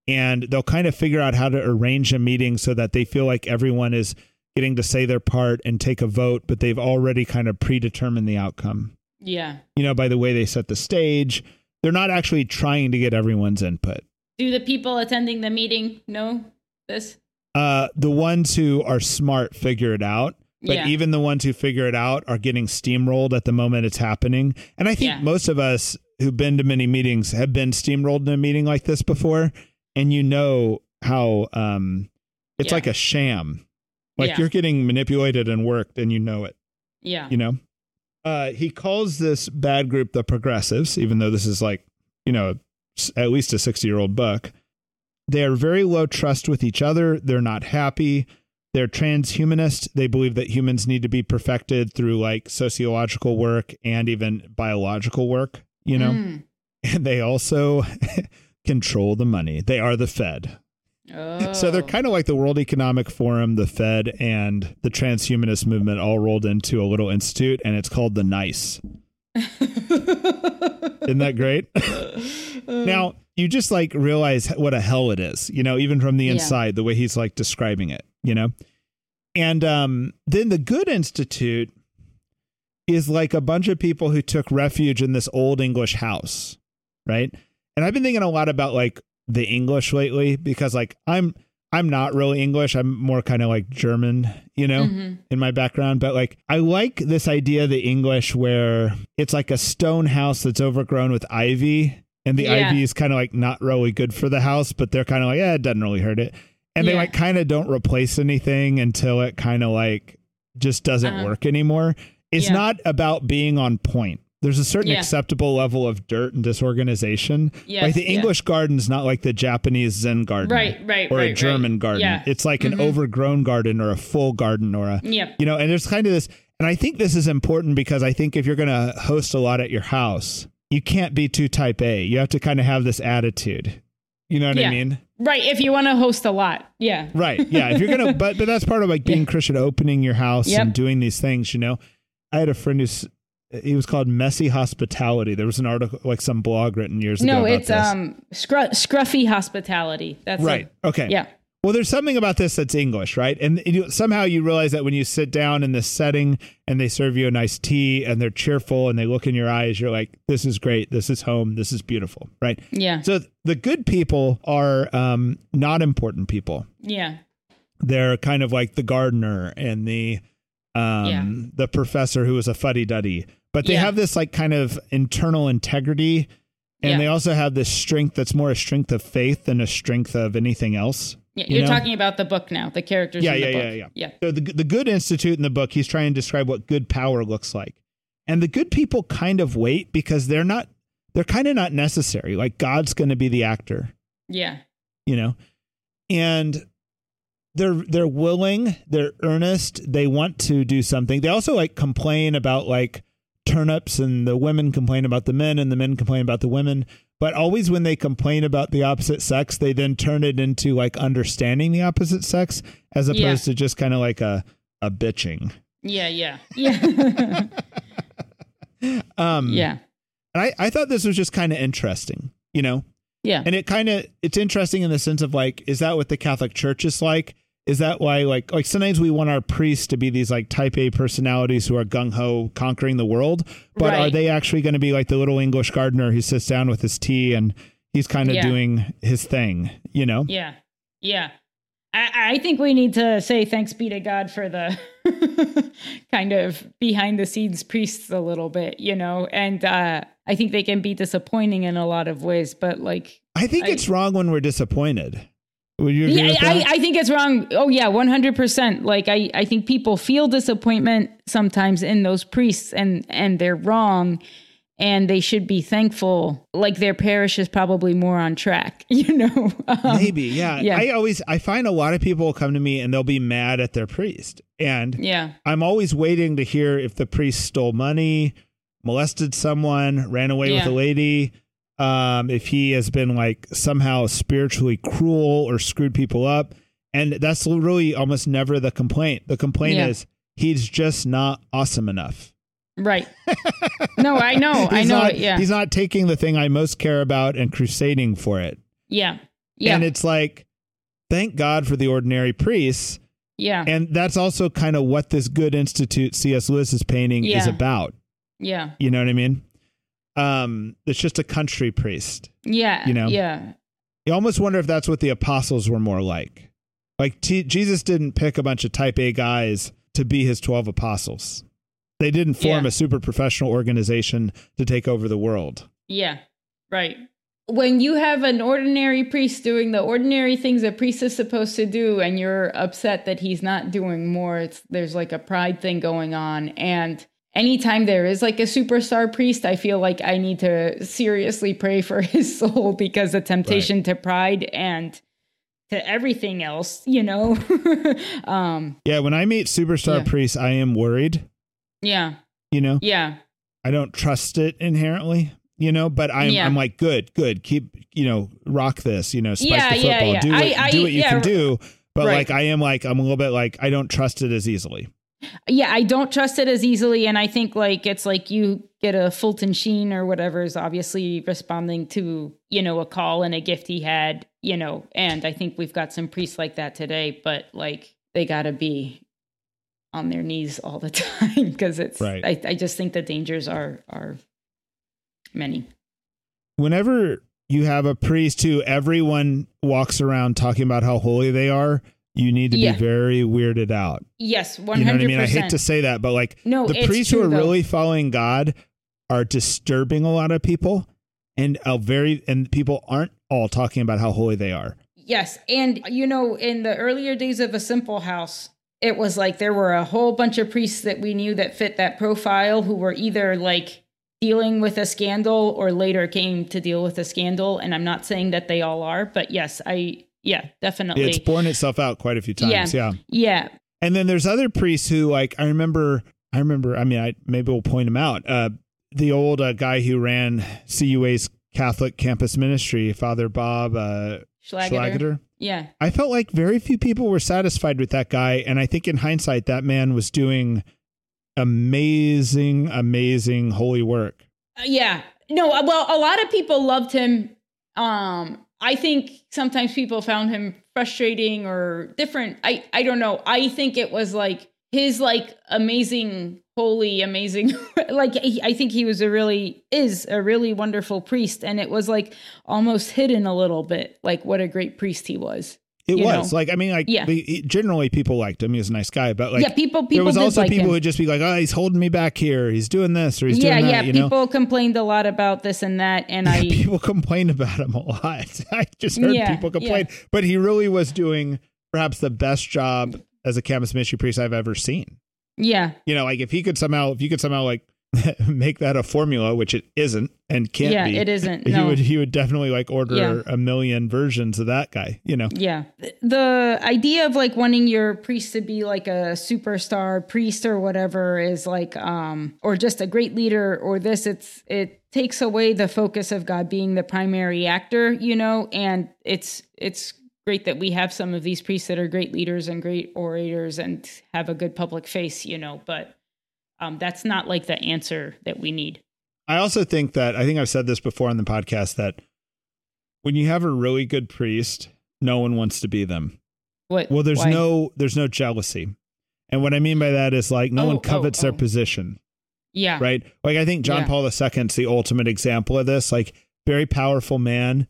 and they'll kind of figure out how to arrange a meeting so that they feel like everyone is getting to say their part and take a vote, but they've already kind of predetermined the outcome. Yeah. You know, by the way they set the stage, they're not actually trying to get everyone's input. Do the people attending the meeting know this? Uh, the ones who are smart figure it out, but Yeah. even the ones who figure it out are getting steamrolled at the moment it's happening. And I think Yeah. most of us who've been to many meetings have been steamrolled in a meeting like this before, and you know how um, it's Yeah. like a sham. Like you're getting manipulated and worked, and you know it. Yeah. You know. Uh, he calls this bad group the progressives, even though this is like you know at least a sixty year old book. They are very low trust with each other. They're not happy. They're transhumanist. They believe that humans need to be perfected through like sociological work and even biological work, you know? Mm. And they also [LAUGHS] control the money. They are the Fed. Oh. So they're kind of like the World Economic Forum, the Fed, and the transhumanist movement all rolled into a little institute, and it's called the NICE. [LAUGHS] Isn't that great? now, you just like realize what a hell it is, you know, even from the Yeah. inside, the way he's like describing it, you know? And um, then the Good Institute is like a bunch of people who took refuge in this old English house, right? And I've been thinking a lot about like the English lately because like I'm I'm not really English. I'm more kind of like German, you know, Mhm. in my background. But like I like this idea of the English where it's like a stone house that's overgrown with ivy. And the Yeah. ivy is kind of like not really good for the house, but they're kind of like, yeah, it doesn't really hurt it. And they Yeah. like kind of don't replace anything until it kind of like just doesn't Uh-huh. work anymore. It's Yeah. not about being on point. There's a certain Yeah. acceptable level of dirt and disorganization. Yes, like the yeah. English garden's not like the Japanese Zen garden. Right, right, Or right, a right. German garden. Yeah. It's like an Mhm. overgrown garden or a full garden or a Yep. you know, and there's kind of this and I think this is important because I think if you're gonna host a lot at your house, you can't be too type A. You have to kind of have this attitude. You know what I mean? Right. If you want to host a lot. Yeah. Right. Yeah. If you're gonna, [LAUGHS] but but that's part of like being Yeah. Christian, opening your house Yep. and doing these things. You know, I had a friend who's he was called Messy Hospitality. There was an article, like some blog written years ago. No, it's this. um scru- scruffy hospitality. That's right. a- okay. yeah. Well, there's something about this that's English, right? And you, somehow you realize that when you sit down in this setting and they serve you a nice tea and they're cheerful and they look in your eyes, you're like, "This is great. This is home. This is beautiful." Right? Yeah. So the good people are um, not important people. Yeah. They're kind of like the gardener and the um, Yeah. the professor who was a fuddy duddy, but they Yeah. have this like kind of internal integrity, and Yeah. they also have this strength that's more a strength of faith than a strength of anything else. Yeah, You you're know? talking about the book now, the characters Yeah, in the yeah, book. yeah, yeah. Yeah. So the the Good Institute in the book, he's trying to describe what good power looks like, and the good people kind of wait because they're not they're kind of not necessary. Like God's going to be the actor, Yeah. you know, and they're they're willing, they're earnest, they want to do something. They also like complain about like turnips, and the women complain about the men, and the men complain about the women. But always when they complain about the opposite sex, they then turn it into like understanding the opposite sex as opposed Yeah. to just kind of like a a bitching. Yeah, yeah. Yeah. [LAUGHS] Um, yeah. And I, I thought this was just kind of interesting, you know, Yeah. and it kind of it's interesting in the sense of like, is that what the Catholic Church is like? Is that why like like sometimes we want our priests to be these like type A personalities who are gung ho conquering the world, but are they actually going to be like the little English gardener who sits down with his tea and he's kind of Yeah. doing his thing, you know? Yeah. Yeah. I, I think we need to say thanks be to God for the [LAUGHS] kind of behind the scenes priests a little bit, you know, and uh, I think they can be disappointing in a lot of ways, but like, I think I- it's wrong when we're disappointed. Would you agree yeah, I? I think it's wrong. Oh yeah, one hundred percent. Like I, I think people feel disappointment sometimes in those priests, and and they're wrong, and they should be thankful. Like their parish is probably more on track, [LAUGHS] you know. Um, Maybe, yeah. yeah. I always I find a lot of people will come to me and they'll be mad at their priest. And yeah, I'm always waiting to hear if the priest stole money, molested someone, ran away with a lady, um, if he has been like somehow spiritually cruel or screwed people up. And that's really almost never the complaint. The complaint Yeah. is he's just not awesome enough. right. [LAUGHS] no, I know, I know. not, yeah, He's not taking the thing I most care about and crusading for it. yeah, yeah, And it's like, thank God for the ordinary priests. yeah, And that's also kind of what this good institute C.S. Lewis's painting is about. yeah, You know what I mean? Um, it's just a country priest. yeah. You know? yeah, You almost wonder if that's what the apostles were more like. Like T- Jesus didn't pick a bunch of type A guys to be his 12 apostles. They didn't form Yeah. a super professional organization to take over the world. yeah. Right. When you have an ordinary priest doing the ordinary things a priest is supposed to do, and you're upset that he's not doing more, it's there's like a pride thing going on. And anytime there is like a superstar priest, I feel like I need to seriously pray for [LAUGHS] his soul because the temptation to pride and to everything else, you know. [LAUGHS] um, Yeah, when I meet superstar Yeah. priests, I am worried, yeah, you know? yeah, I don't trust it inherently, you know, but I'm Yeah. I'm like, good, good. Keep, you know, rock this, you know, spike Yeah, the yeah, football. yeah. Do what, I- I- do what you can do. But right. like I am like I'm a little bit like I don't trust it as easily. Yeah. I don't trust it as easily, and I think like it's like you get a Fulton Sheen or whatever is obviously responding to you know a call and a gift he had, you know, and I think we've got some priests like that today, but like they got to be on their knees all the [LAUGHS] time because it's Right. I, I just think the dangers are are many. Whenever you have a priest who everyone walks around talking about how holy they are, you need to Yeah. be very weirded out. Yes, one You know what I mean? I hate to say that, but like No, the priests true, who are though. really following God are disturbing a lot of people and a very and people aren't all talking about how holy they are. Yes. And, you know, in the earlier days of a simple house, it was like there were a whole bunch of priests that we knew that fit that profile who were either like dealing with a scandal or later came to deal with a scandal. And I'm not saying that they all are, but yes, I, yeah, definitely. It's borne itself out quite a few times. Yeah. yeah. yeah. And then there's other priests who, like, I remember, I remember, I mean, I maybe we'll point him out. Uh, the old uh, guy who ran CUA's Catholic campus ministry, Father Bob uh, Schlageter. Yeah. I felt like very few people were satisfied with that guy. And I think in hindsight, that man was doing amazing, amazing holy work. Uh, yeah. No, uh, well, a lot of people loved him. Um, I think sometimes people found him frustrating or different. I I don't know. I think it was like his like amazing holy amazing [LAUGHS] like I think he was a really is a really wonderful priest and it was like almost hidden a little bit like what a great priest he was. It was know? like I mean, like Yeah. generally people liked him. He was a nice guy, but like yeah, people people there was also like people him. who'd just be like, "Oh, he's holding me back here. He's doing this or he's yeah, doing that." yeah. know, People complained a lot about this and that, and I [LAUGHS] people complained about him a lot. [LAUGHS] I just heard Yeah, people complain, but he really was doing perhaps the best job as a campus ministry priest I've ever seen. yeah, You know, like if he could somehow, if you could somehow like [LAUGHS] make that a formula, which it isn't and can't yeah. be, It isn't. [LAUGHS] he No. would he would definitely like order Yeah. a million versions of that guy. You know, Yeah. The idea of like wanting your priest to be like a superstar priest or whatever is like um or just a great leader or this it's it takes away the focus of God being the primary actor, you know, and it's it's great that we have some of these priests that are great leaders and great orators and have a good public face, you know, but um that's not like the answer that we need. I also think that I think I've said this before on the podcast that when you have a really good priest, no one wants to be them. What Well, there's why? no there's no jealousy. And what I mean by that is like no Oh, one oh, covets their oh. position, yeah. right? Like I think John Yeah. Paul II's the ultimate example of this. Like very powerful man.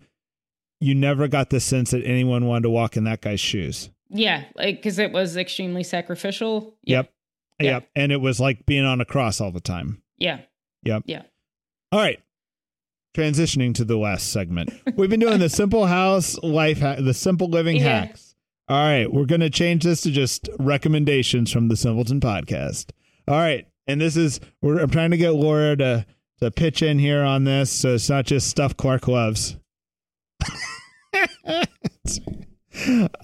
You never got the sense that anyone wanted to walk in that guy's shoes. Yeah, like cuz it was extremely sacrificial. Yeah. Yep. Yeah. Yep. And it was like being on a cross all the time. Yeah. Yep. Yeah. All right. Transitioning to the last segment. [LAUGHS] We've been doing the simple house life, ha- the simple living Yeah. hacks. All right. We're going to change this to just recommendations from the Simpleton podcast. All right. And this is, we're, I'm trying to get Laura to, to pitch in here on this. So it's not just stuff Clark loves. [LAUGHS]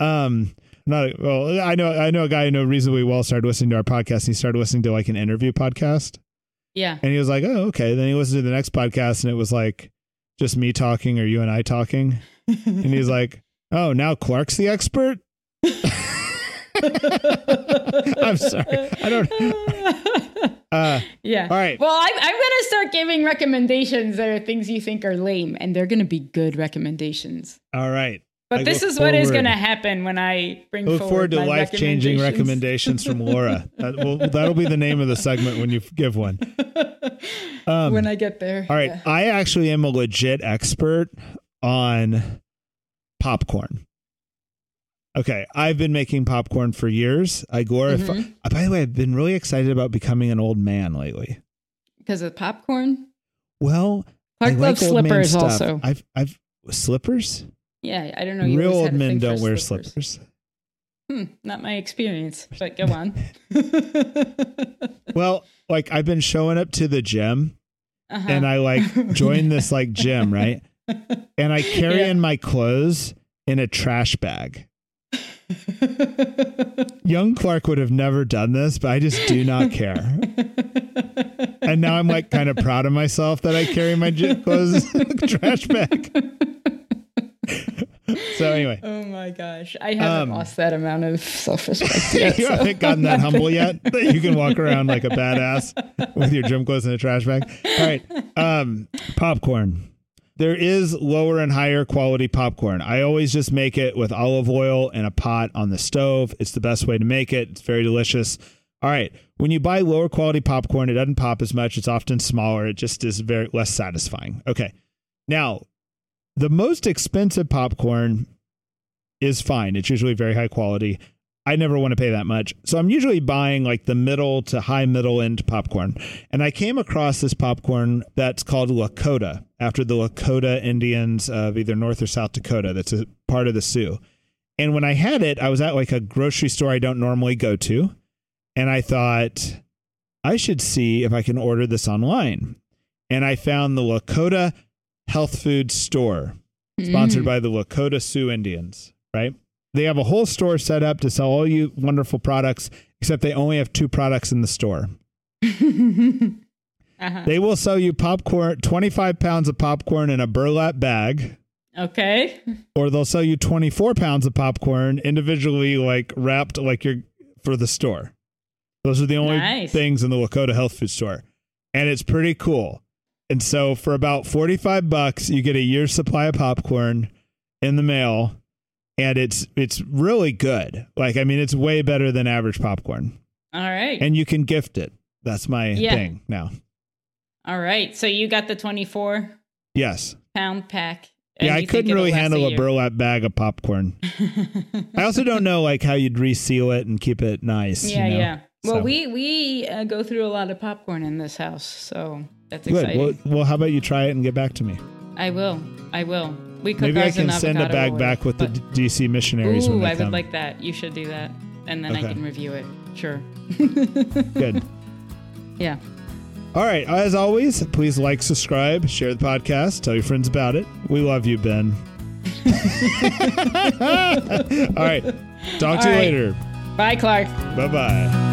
um, not well. I know. I know a guy who know reasonably well started listening to our podcast. And he started listening to like an interview podcast. Yeah. And he was like, "Oh, okay." Then he listened to the next podcast, and it was like just me talking or you and I talking. and he's [LAUGHS] like, "Oh, now Clark's the expert." [LAUGHS] I'm sorry. I don't. [LAUGHS] Uh, yeah. all right. Well, I'm, I'm going to start giving recommendations that are things you think are lame, and they're going to be good recommendations. All right. But I this is what is going to happen when I bring look forward to my life changing recommendations. from [LAUGHS] Laura. That will, that'll be the name of the segment when you give one. [LAUGHS] Um, when I get there. All right. Yeah. I actually am a legit expert on popcorn. Okay. I've been making popcorn for years. I glorify. Mm-hmm. Uh, by the way, I've been really excited about becoming an old man lately. Because of popcorn. Well, Clark I like loves slippers also. I've, I've, slippers? Yeah, I don't know. You Real old men don't wear slippers. Hmm, not my experience, but go on. [LAUGHS] [LAUGHS] Well, like I've been showing up to the gym uh-huh. and I like join this like gym, [LAUGHS] right? And I carry Yeah. in my clothes in a trash bag. Young Clark would have never done this, but I just do not care. And now I'm like kind of proud of myself that I carry my gy- clothes in a trash bag. [LAUGHS] so anyway, oh my gosh, I haven't Um, lost that amount of self-respect [LAUGHS] yet. you so- haven't gotten that humble yet that you can walk around like a badass with your gym clothes in a trash bag. All right. Um, popcorn. There is lower and higher quality popcorn. I always just make it with olive oil and a pot on the stove. It's the best way to make it. It's very delicious. All right. When you buy lower quality popcorn, it doesn't pop as much. It's often smaller. It just is very less satisfying. Okay. Now, the most expensive popcorn is fine. It's usually very high quality. I never want to pay that much. So I'm usually buying like the middle to high middle end popcorn. And I came across this popcorn that's called Lakota after the Lakota Indians of either North or South Dakota. That's a part of the Sioux. And when I had it, I was at like a grocery store I don't normally go to. And I thought, I should see if I can order this online. And I found the Lakota Health Food Store, sponsored by the Lakota Sioux Indians, right? They have a whole store set up to sell all you wonderful products, except they only have two products in the store. [LAUGHS] Uh-huh. They will sell you popcorn, 25 pounds of popcorn in a burlap bag, Okay. [LAUGHS] or they'll sell you 24 pounds of popcorn individually, like wrapped like you're for the store. Those are the only Nice. things in the Lakota health food store. And it's pretty cool. And so for about 45 bucks, you get a year's supply of popcorn in the mail. And it's it's really good. Like I mean, it's way better than average popcorn. All right. And you can gift it. That's my Yeah. thing now. All right. So you got the 24 Yes. pound pack. Yeah, I couldn't really handle a year. burlap bag of popcorn. [LAUGHS] I also don't know like how you'd reseal it and keep it nice. yeah, you know? yeah. Well, So- we we uh, go through a lot of popcorn in this house, so that's Good. exciting. Well, well, how about you try it and get back to me? I will. I will. We cook Maybe I ours in can send a avocado bag oil, back with the but- D- DC missionaries when Ooh, they I come. would like that. You should do that, and then I can review it. Sure. [LAUGHS] Good. Yeah. All right. As always, please like, subscribe, share the podcast, tell your friends about it. We love you, Ben. [LAUGHS] [LAUGHS] All right. Talk to you right. later. Bye, Clark. Bye bye.